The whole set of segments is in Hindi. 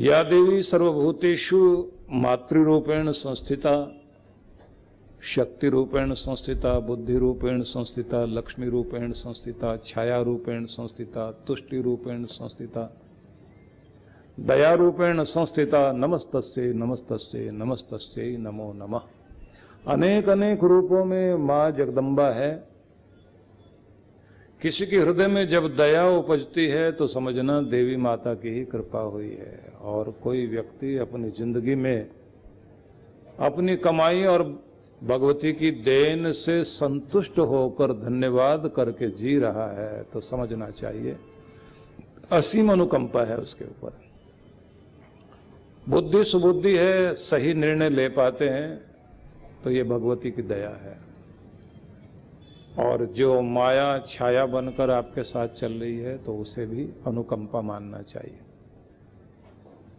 या देवी सर्वभूतेषु मातृरूपेण संस्थिता शक्ति रूपेण संस्थिता बुद्धि रूपेण संस्थिता लक्ष्मी रूपेण संस्थिता छाया रूपेण संस्थिता तुष्टि रूपेण संस्थिता दया रूपेण संस्थिता, नमस्तस्य नमस्तस्य नमस्तस्य नमो नमः। अनेक अनेक रूपों में माँ जगदम्बा है। किसी के हृदय में जब दया उपजती है तो समझना देवी माता की ही कृपा हुई है। और कोई व्यक्ति अपनी ज़िंदगी में अपनी कमाई और भगवती की देन से संतुष्ट होकर धन्यवाद करके जी रहा है तो समझना चाहिए। असीम अनुकंपा है उसके ऊपर। बुद्धि सुबुद्धि है, सही निर्णय ले पाते हैं तो ये भगवती की दया है। और जो माया, छाया बनकर आपके साथ चल रही है तो उसे भी अनुकंपा मानना चाहिए।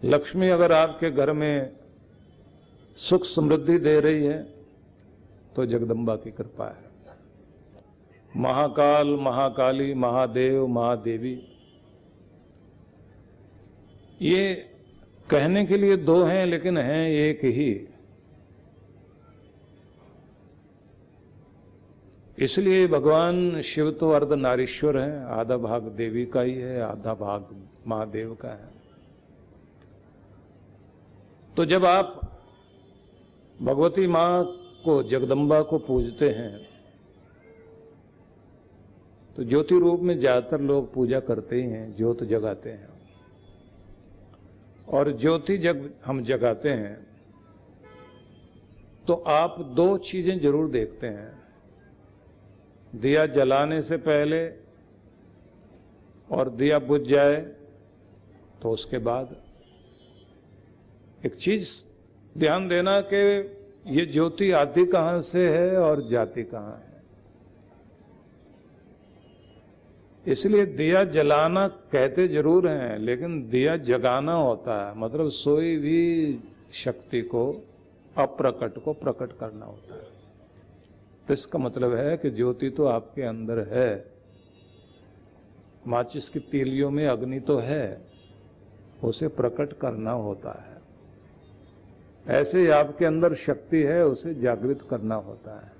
लक्ष्मी अगर आपके घर में सुख समृद्धि दे रही है तो जगदम्बा की कृपा है। महाकाल, महाकाली, महादेव, महादेवी, ये कहने के लिए दो हैं, लेकिन हैं एक ही। इसलिए भगवान शिव तो अर्ध नारीश्वर है, आधा भाग देवी का ही है, आधा भाग महादेव का है। तो जब आप भगवती माँ को, जगदम्बा को पूजते हैं तो ज्योति रूप में ज़्यादातर लोग पूजा करते ही हैं, ज्योत जगाते हैं। और ज्योति जग, हम जगाते हैं तो आप दो चीज़ें ज़रूर देखते हैं। दिया जलाने से पहले और दिया बुझ जाए तो उसके बाद एक चीज़ ध्यान देना कि ये ज्योति आती कहाँ से है और जाती कहाँ है। इसलिए दिया जलाना कहते ज़रूर हैं, लेकिन दिया जगाना होता है मतलब सोई भी शक्ति को अप्रकट को प्रकट करना होता है। तो इसका मतलब है कि ज्योति तो आपके अंदर है। माचिस की तीलियों में अग्नि तो है, उसे प्रकट करना होता है। ऐसे ही आपके अंदर शक्ति है, उसे जागृत करना होता है।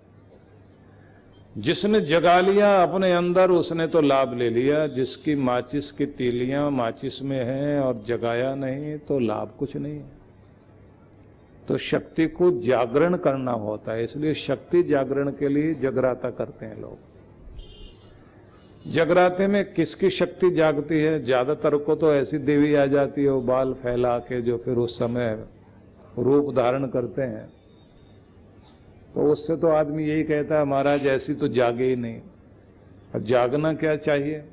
जिसने जगा लिया अपने अंदर, उसने तो लाभ ले लिया। जिसकी माचिस की तीलियाँ माचिस में हैं और जगाया नहीं तो लाभ कुछ नहीं है। तो शक्ति को जागरण करना होता है, इसलिए शक्ति जागरण के लिए जगराता करते हैं लोग। जगराते में किसकी शक्ति जागती है? ज़्यादातर को तो ऐसी देवी आ जाती है, वो बाल फैला के जो फिर उस समय रूप धारण करते हैं। तो उससे तो आदमी यही कहता है, महाराज, ऐसी तो जागे ही नहीं। और जागना क्या चाहिए?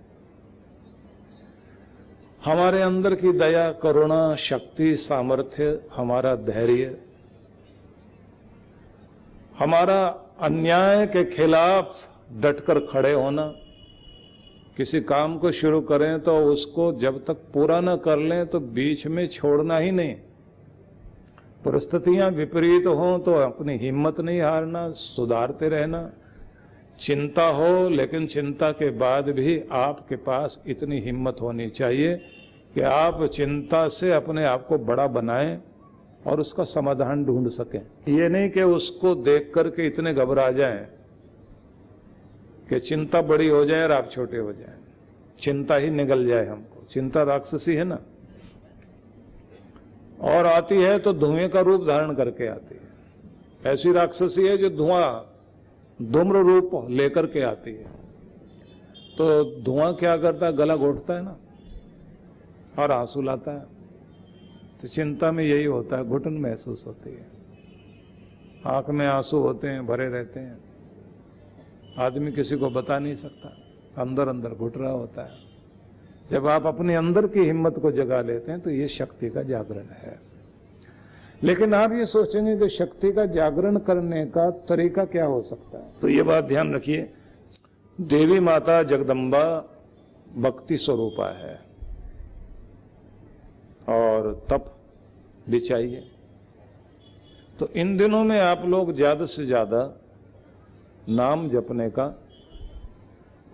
हमारे अंदर की दया, करुणा, शक्ति, सामर्थ्य हमारा धैर्य हमारा अन्याय के खिलाफ डटकर खड़े होना, किसी काम को शुरू करें तो उसको जब तक पूरा ना कर लें तो बीच में छोड़ना ही नहीं। परिस्थितियाँ विपरीत हों तो अपनी हिम्मत नहीं हारना, सुधारते रहना। चिंता हो, लेकिन चिंता के बाद भी आपके पास इतनी हिम्मत होनी चाहिए कि आप चिंता से अपने आप को बड़ा बनाएँ। और उसका समाधान ढूंढ सकें। ये नहीं कि उसको देख करके इतने घबरा जाएँ कि चिंता बड़ी हो जाए और आप छोटे हो जाएँ। चिंता ही निगल जाए हमको। चिंता राक्षसी है ना? और आती है तो धुएँ का रूप धारण करके आती है। ऐसी राक्षसी है जो धुआँ, धूम्र रूप लेकर के आती है। तो धुआँ क्या करता है? गला घोटता है ना? और आँसू लाता है। तो चिंता में यही होता है, घुटन महसूस होती है। आँख में आँसू होते हैं, भरे रहते हैं। आदमी किसी को बता नहीं सकता। अंदर अंदर घुट रहा होता है। जब आप अपने अंदर की हिम्मत को जगा लेते हैं तो ये शक्ति का जागरण है। लेकिन आप ये सोचेंगे कि शक्ति का जागरण करने का तरीका क्या हो सकता है? तो ये बात ध्यान रखिए। देवी माता जगदम्बा भक्ति स्वरूपा है। और तप भी चाहिए। तो इन दिनों में आप लोग ज़्यादा से ज़्यादा नाम जपने का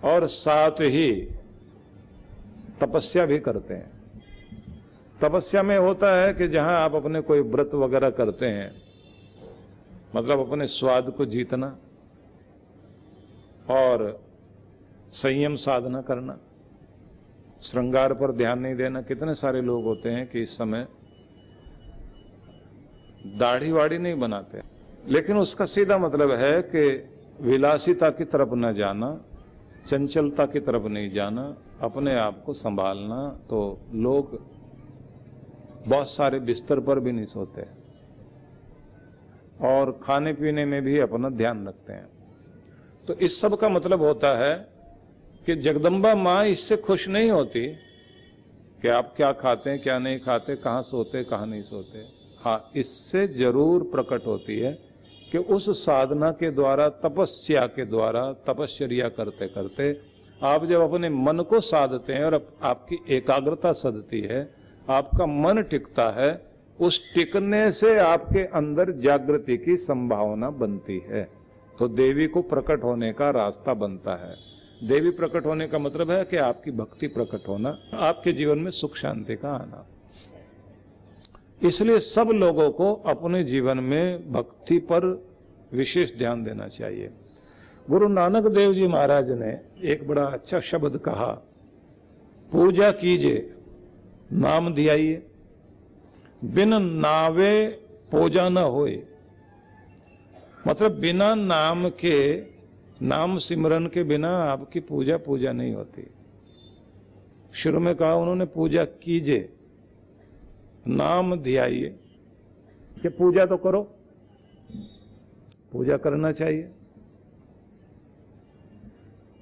और साथ ही तपस्या भी करते हैं। तपस्या में होता है कि जहाँ आप अपने कोई व्रत वगैरह करते हैं मतलब अपने स्वाद को जीतना और संयम साधना करना। श्रृंगार पर ध्यान नहीं देना। कितने सारे लोग होते हैं कि इस समय दाढ़ी वाड़ी नहीं बनाते। लेकिन उसका सीधा मतलब है कि विलासिता की तरफ़ न जाना, चंचलता की तरफ़ नहीं जाना, अपने आप को संभालना तो लोग बहुत सारे बिस्तर पर भी नहीं सोते और खाने पीने में भी अपना ध्यान रखते हैं। तो इस सब का मतलब होता है कि जगदम्बा माँ इससे खुश नहीं होती। कि आप क्या खाते हैं, क्या नहीं खाते, कहाँ सोते, कहाँ नहीं सोते। हाँ इससे ज़रूर प्रकट होती है कि उस साधना के द्वारा, तपस्या के द्वारा, तपश्चर्या करते करते आप जब अपने मन को साधते हैं और आपकी एकाग्रता सदती है, आपका मन टिकता है, उस टिकने से आपके अंदर जागृति की संभावना बनती है। तो देवी को प्रकट होने का रास्ता बनता है। देवी प्रकट होने का मतलब है कि आपकी भक्ति प्रकट होना, आपके जीवन में सुख शांति का आना। इसलिए सब लोगों को अपने जीवन में भक्ति पर विशेष ध्यान देना चाहिए। गुरु नानक देव जी महाराज ने एक बड़ा अच्छा शब्द कहा, पूजा कीजिए, नाम दियाइए, बिन नावे पूजा न होए। मतलब बिना नाम के नाम सिमरन के बिना आपकी पूजा पूजा नहीं होती। शुरू में कहा उन्होंने, पूजा कीजिए, नाम ध्याइए। कि पूजा तो करो, पूजा करना चाहिए।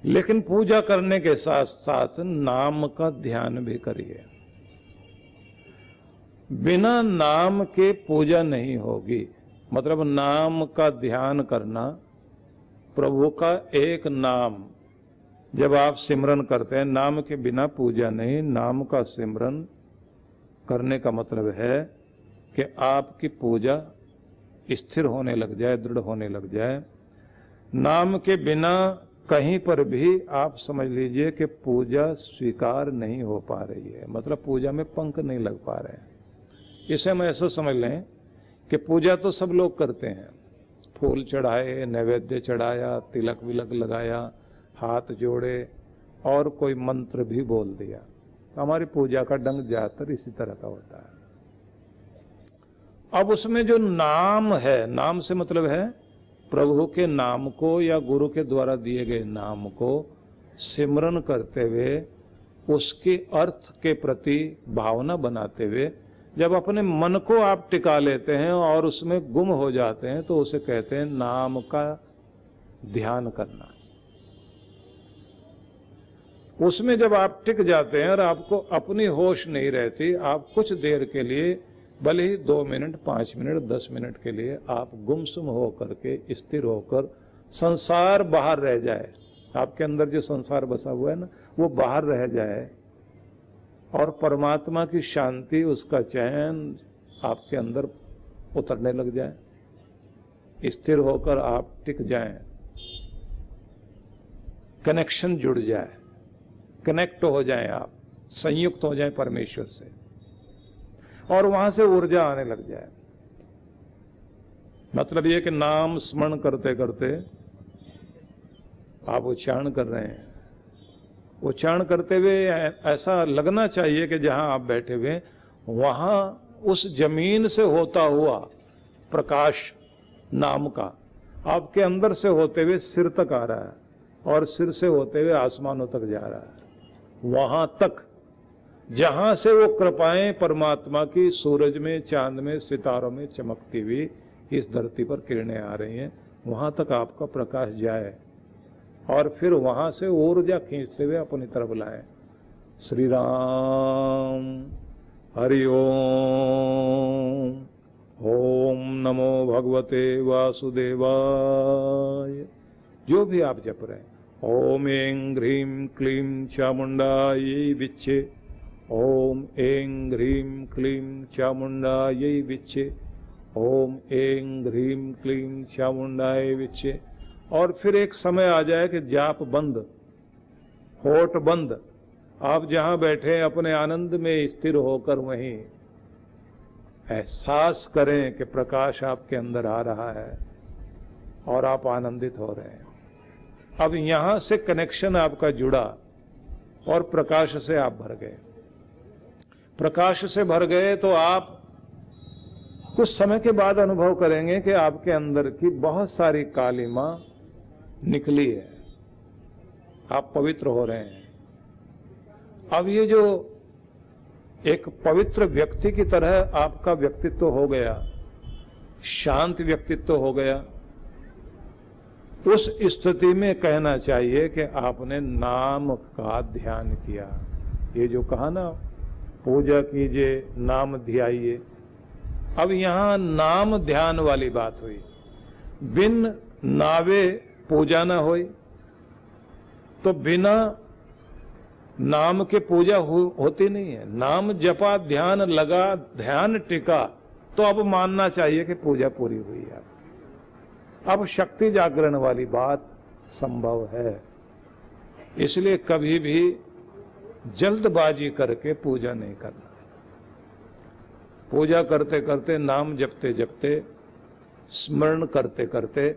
लेकिन पूजा करने के साथ साथ नाम का ध्यान भी करिए। बिना नाम के पूजा नहीं होगी। मतलब नाम का ध्यान करना प्रभु का एक नाम। जब आप सिमरन करते हैं, नाम के बिना पूजा नहीं, नाम का सिमरन करने का मतलब है कि आपकी पूजा स्थिर होने लग जाए, दृढ़ होने लग जाए। नाम के बिना कहीं पर भी आप समझ लीजिए कि पूजा स्वीकार नहीं हो पा रही है। मतलब पूजा में पंख नहीं लग पा रहे हैं। इसे हम ऐसा समझ लें कि पूजा तो सब लोग करते हैं। फूल चढ़ाए, नैवेद्य चढ़ाया, तिलक विलक लगाया, हाथ जोड़े और कोई मंत्र भी बोल दिया। तो हमारी पूजा का डंग ज़्यादातर इसी तरह का होता है। अब उसमें जो नाम है, नाम से मतलब है, प्रभु के नाम को या गुरु के द्वारा दिए गए नाम को सिमरन करते हुए उसके अर्थ के प्रति भावना बनाते हुए जब अपने मन को आप टिका लेते हैं और उसमें गुम हो जाते हैं तो उसे कहते हैं नाम का ध्यान करना। उसमें जब आप टिक जाते हैं और आपको अपनी होश नहीं रहती, आप कुछ देर के लिए, भले ही दो मिनट, पाँच मिनट, दस मिनट के लिए, आप गुमसुम हो करके स्थिर होकर संसार बाहर रह जाए। आपके अंदर जो संसार बसा हुआ है ना, वो बाहर रह जाए। और परमात्मा की शांति, उसका चयन आपके अंदर उतरने लग जाए। स्थिर होकर आप टिक जाएँ। कनेक्शन जुड़ जाए। कनेक्ट हो जाए आप। संयुक्त हो जाए परमेश्वर से। और वहाँ से ऊर्जा आने लग जाए। मतलब ये कि नाम स्मरण करते करते आप उच्चारण कर रहे हैं। उच्चारण करते हुए ऐसा लगना चाहिए कि जहाँ आप बैठे हुए वहाँ उस ज़मीन से होता हुआ प्रकाश नाम का आपके अंदर से होते हुए सिर तक आ रहा है और सिर से होते हुए आसमानों तक जा रहा है। वहाँ तक, जहाँ से वो कृपाएँ परमात्मा की सूरज में, चाँद में, सितारों में चमकती हुई इस धरती पर किरणें आ रही हैं, वहाँ तक आपका प्रकाश जाए। और फिर वहाँ से ऊर्जा खींचते हुए अपनी तरफ़ लाए। श्री राम हरि ओम नमो भगवते वासुदेवाय। जो भी आप जप रहे हैं, ओम एँ ह्रीं क्लीं चामुंडायै विच्छे। ओम एँ ह्रीं क्लीं चामुंडायै विच्छे। ओम एँ ह्रीं क्लीं चामुंडाय विच्छे। और फिर एक समय आ जाए कि जाप बंद, होठ बंद। आप जहाँ बैठे अपने आनंद में स्थिर होकर वहीं। एहसास करें कि प्रकाश आपके अंदर आ रहा है और आप आनंदित हो रहे हैं। अब यहाँ से कनेक्शन आपका जुड़ा और प्रकाश से आप भर गए। प्रकाश से भर गए तो आप कुछ समय के बाद अनुभव करेंगे कि आपके अंदर की बहुत सारी कालिमा निकली है। आप पवित्र हो रहे हैं। अब ये जो एक पवित्र व्यक्ति की तरह आपका व्यक्तित्व हो गया, शांत व्यक्तित्व हो गया, उस स्थिति में कहना चाहिए कि आपने नाम का ध्यान किया। ये जो कहा ना, पूजा कीजिए, नाम ध्याइए। अब यहाँ नाम ध्यान वाली बात हुई। बिन नावे पूजा ना हुई तो बिना नाम के पूजा हो, होती नहीं है। नाम जपा ध्यान लगा ध्यान टिका तो अब मानना चाहिए कि पूजा पूरी हुई है अब शक्ति जागरण वाली बात संभव है। इसलिए कभी भी जल्दबाजी करके पूजा नहीं करना। पूजा करते करते नाम जपते जपते स्मरण करते करते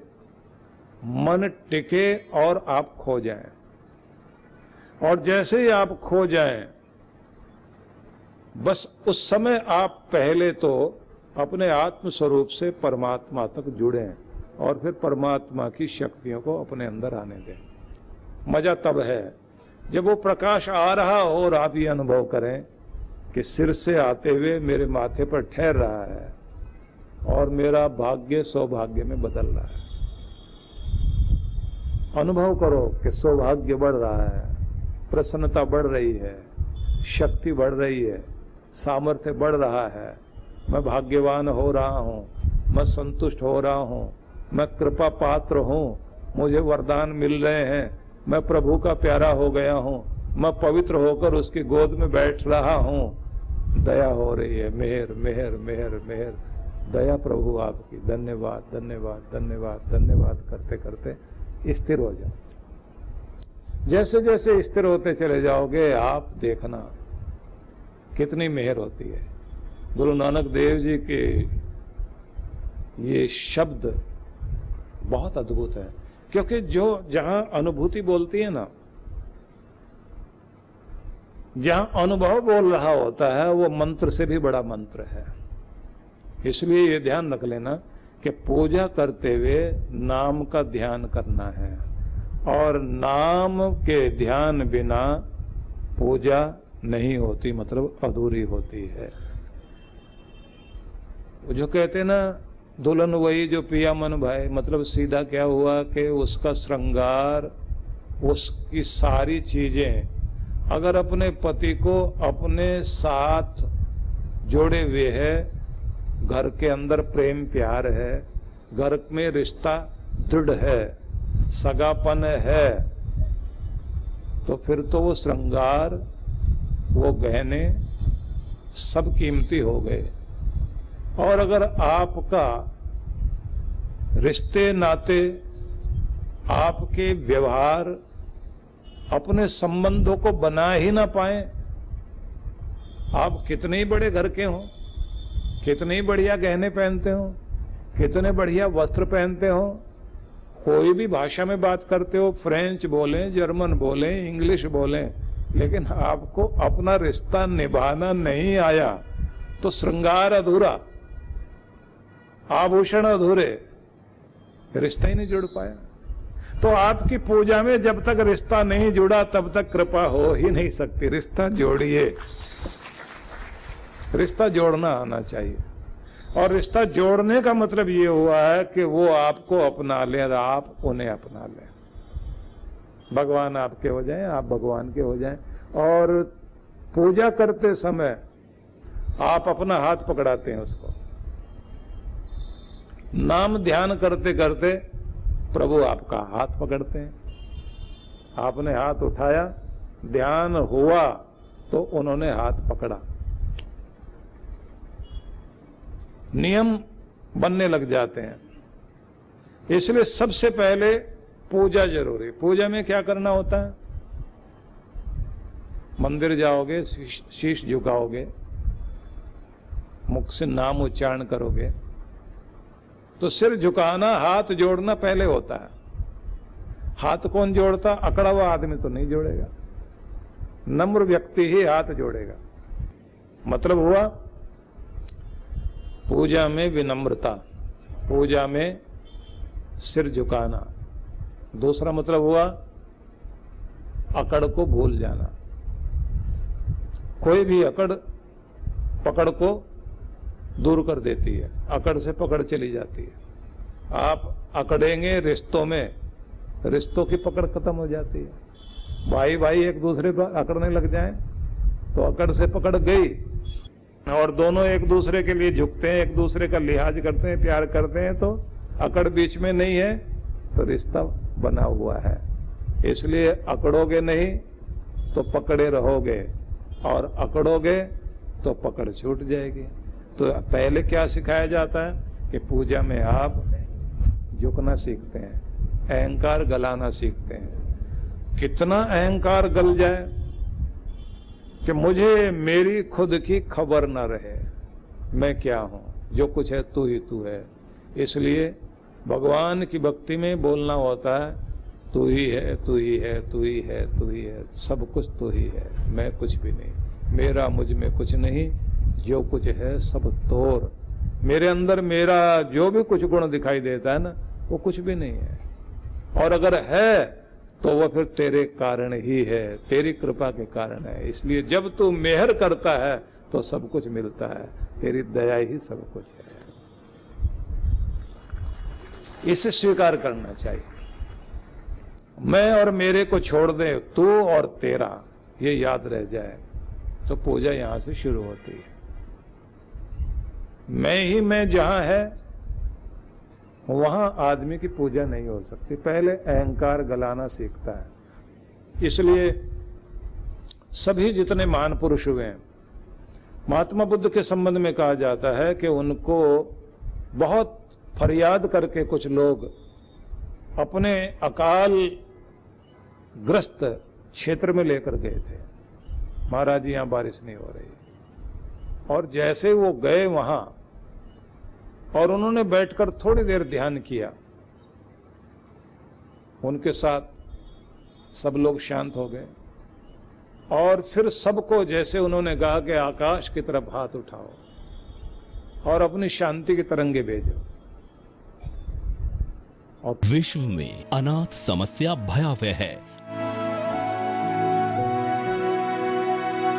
मन टिके और आप खो जाएँ। और जैसे ही आप खो जाएँ, बस उस समय आप पहले तो अपने आत्म स्वरूप से परमात्मा तक जुड़े और फिर परमात्मा की शक्तियों को अपने अंदर आने दें। मज़ा तब है जब वो प्रकाश आ रहा हो और आप ये अनुभव करें कि सिर से आते हुए मेरे माथे पर ठहर रहा है और मेरा भाग्य सौभाग्य में बदल रहा है। अनुभव करो कि सौभाग्य बढ़ रहा है, प्रसन्नता बढ़ रही है, शक्ति बढ़ रही है, सामर्थ्य बढ़ रहा है। मैं भाग्यवान हो रहा हूँ, मैं संतुष्ट हो रहा हूँ, मैं कृपा पात्र हूँ, मुझे वरदान मिल रहे हैं। मैं प्रभु का प्यारा हो गया हूँ, मैं पवित्र होकर उसकी गोद में बैठ रहा हूँ। दया हो रही है, मेहर मेहर मेहर मेहर। दया प्रभु आपकी। धन्यवाद धन्यवाद धन्यवाद धन्यवाद करते करते स्थिर हो जाओ। जैसे जैसे स्थिर होते चले जाओगे, आप देखना कितनी मेहर होती है। गुरु नानक देव जी के ये शब्द बहुत अद्भुत है, क्योंकि जो जहाँ अनुभूति बोलती है ना, जहाँ अनुभव बोल रहा होता है, वो मंत्र से भी बड़ा मंत्र है। इसलिए ये ध्यान रख लेना कि पूजा करते हुए नाम का ध्यान करना है। और नाम के ध्यान बिना पूजा नहीं होती मतलब अधूरी होती है। जो कहते ना, दुल्हन वही जो पिया मन भाई मतलब सीधा क्या हुआ कि उसका श्रृंगार, उसकी सारी चीज़ें, अगर अपने पति को अपने साथ जोड़े हुए है घर के अंदर प्रेम प्यार है, घर में रिश्ता दृढ़ है, सगापन है। तो फिर तो वो श्रृंगार, वो गहने सब कीमती हो गए। और अगर आपका रिश्ते, नाते, आपके व्यवहार अपने संबंधों को बना ही ना पाए, आप कितने ही बड़े घर के हो। कितने बढ़िया गहने पहनते हो? कितने बढ़िया वस्त्र पहनते हो? कोई भी भाषा में बात करते हो, फ्रेंच बोले, जर्मन बोले, इंग्लिश बोले, लेकिन आपको अपना रिश्ता निभाना नहीं आया तो श्रृंगार अधूरा, आभूषण अधूरे, रिश्ता ही नहीं जुड़ पाया। तो आपकी पूजा में जब तक रिश्ता नहीं जुड़ा, तब तक कृपा हो ही नहीं सकती। रिश्ता जोड़िए। रिश्ता जोड़ना आना चाहिए। और रिश्ता जोड़ने का मतलब ये हुआ है कि वो आपको अपना ले और आप उन्हें अपना लें। भगवान आपके हो जाएँ, आप भगवान के हो जाएँ। और पूजा करते समय आप अपना हाथ पकड़ाते हैं उसको। नाम ध्यान करते करते प्रभु आपका हाथ पकड़ते हैं। आपने हाथ उठाया, ध्यान हुआ तो उन्होंने हाथ पकड़ा। नियम बनने लग जाते हैं। इसलिए सबसे पहले पूजा ज़रूरी। पूजा में क्या करना होता है? मंदिर जाओगे, शीश झुकाओगे, मुख से नाम उच्चारण करोगे तो सिर झुकाना, हाथ जोड़ना पहले होता है। हाथ कौन जोड़ता? अकड़ा हुआ आदमी तो नहीं जोड़ेगा। नम्र व्यक्ति ही हाथ जोड़ेगा। मतलब हुआ पूजा में विनम्रता, पूजा में सिर झुकाना। दूसरा मतलब हुआ अकड़ को भूल जाना। कोई भी अकड़ पकड़ को दूर कर देती है, अकड़ से पकड़ चली जाती है। आप अकड़ेंगे रिश्तों में, रिश्तों की पकड़ खत्म हो जाती है। भाई भाई एक दूसरे को अकड़ने लग जाए तो अकड़ से पकड़ गई और दोनों एक दूसरे के लिए झुकते हैं, एक दूसरे का लिहाज करते हैं, प्यार करते हैं तो अकड़ बीच में नहीं है तो रिश्ता बना हुआ है। इसलिए अकड़ोगे नहीं तो पकड़े रहोगे, और अकड़ोगे तो पकड़ छूट जाएगी। तो पहले क्या सिखाया जाता है? कि पूजा में आप झुकना सीखते हैं, अहंकार गलाना सीखते हैं। कितना अहंकार गल जाए कि मुझे मेरी खुद की खबर न रहे। मैं क्या हूँ? जो कुछ है तू ही तू है। इसलिए भगवान की भक्ति में बोलना होता है, तू ही है, तू ही है, तू ही है, तू ही है। सब कुछ तू ही है, मैं कुछ भी नहीं। मेरा मुझमें कुछ नहीं, जो कुछ है सब तोर। मेरे अंदर मेरा जो भी कुछ गुण दिखाई देता है ना, वो कुछ भी नहीं है। और अगर है तो वह फिर तेरे कारण ही है, तेरी कृपा के कारण है। इसलिए जब तू मेहर करता है तो सब कुछ मिलता है। तेरी दया ही सब कुछ है। इसे स्वीकार करना चाहिए। मैं और मेरे को छोड़ दे, तू और तेरा, ये याद रह जाए तो पूजा यहाँ से शुरू होती है। मैं ही मैं जहाँ है वहाँ आदमी की पूजा नहीं हो सकती। पहले अहंकार गलाना सीखता है। इसलिए सभी जितने महान पुरुष हुए हैं, महात्मा बुद्ध के संबंध में कहा जाता है कि उनको बहुत फरियाद करके कुछ लोग अपने अकाल ग्रस्त क्षेत्र में लेकर गए थे। महाराज यहाँ बारिश नहीं हो रही। और जैसे वो गए वहाँ और उन्होंने बैठकर थोड़ी देर ध्यान किया। उनके साथ सब लोग शांत हो गए और फिर सबको जैसे उन्होंने कहा कि आकाश की तरफ़ हाथ उठाओ और अपनी शांति की तरंगे भेजो। और विश्व में अनाथ समस्या भयावह है।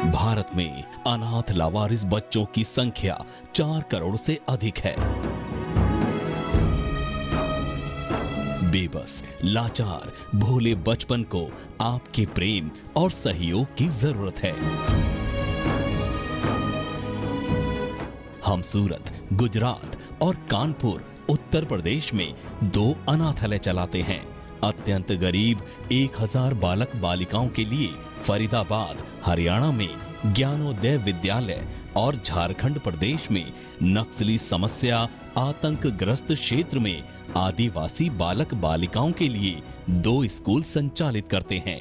भारत में अनाथ लावारिस बच्चों की संख्या चार करोड़ से अधिक है। बेबस, लाचार, भोले बचपन को आपके प्रेम और सहयोग की ज़रूरत है। हम सूरत, गुजरात और कानपुर, उत्तर प्रदेश में दो अनाथालय चलाते हैं। अत्यंत गरीब एक हज़ार बालक बालिकाओं के लिए फरीदाबाद, हरियाणा में ज्ञानोदय विद्यालय और झारखंड प्रदेश में नक्सली समस्या आतंक ग्रस्त क्षेत्र में आदिवासी बालक बालिकाओं के लिए दो स्कूल संचालित करते हैं।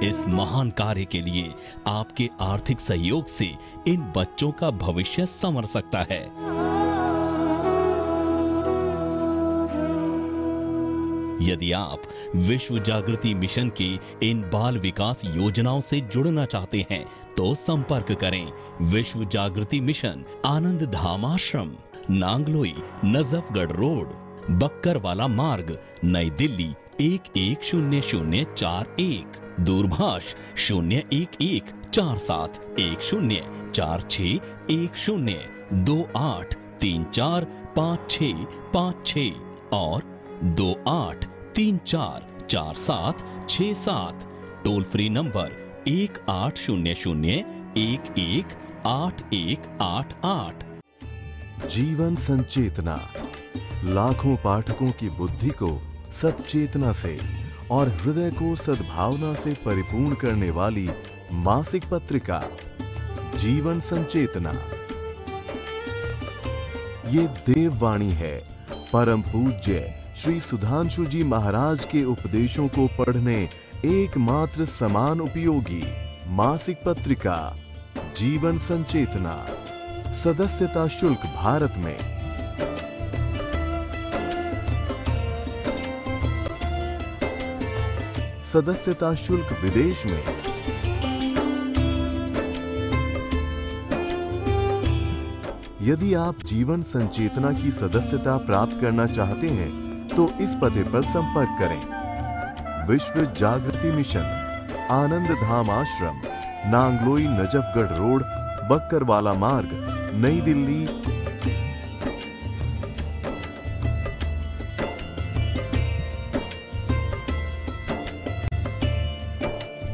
इस महान कार्य के लिए आपके आर्थिक सहयोग से इन बच्चों का भविष्य संवर सकता है। यदि आप विश्व जागृति मिशन की इन बाल विकास योजनाओं से जुड़ना चाहते हैं तो संपर्क करें विश्व जागृति मिशन आनंद धाम आश्रम, नांगलोई, नजफगढ़ रोड बक्कर वाला मार्ग, नई दिल्ली, एक एक शून्य शून्य चार एक, दूरभाष शून्य एक एक चार सात एक शून्य चार छ एक शून्य, दो आठ तीन चार पाँच छ पाँच छ और दो आठ तीन चार चार सात छ सात। टोल फ्री नंबर एक आठ शून्य शून्य एक एक आठ एक आठ आठ। जीवन संचेतना। लाखों पाठकों की बुद्धि को सचेतना से और हृदय को सद्भावना से परिपूर्ण करने वाली मासिक पत्रिका, जीवन संचेतना। ये देववाणी है, परम पूज्य। श्री सुधांशु जी महाराज के उपदेशों को पढ़ने एकमात्र समान उपयोगी मासिक पत्रिका, जीवन संचेतना, सदस्यता शुल्क भारत में। सदस्यता शुल्क विदेश में। यदि आप जीवन संचेतना की सदस्यता प्राप्त करना चाहते हैं तो इस पते पर संपर्क करें। विश्व जागृति मिशन, आनंद धाम आश्रम, नांगलोई नजफगढ़ रोड, बक्करवाला मार्ग, नई दिल्ली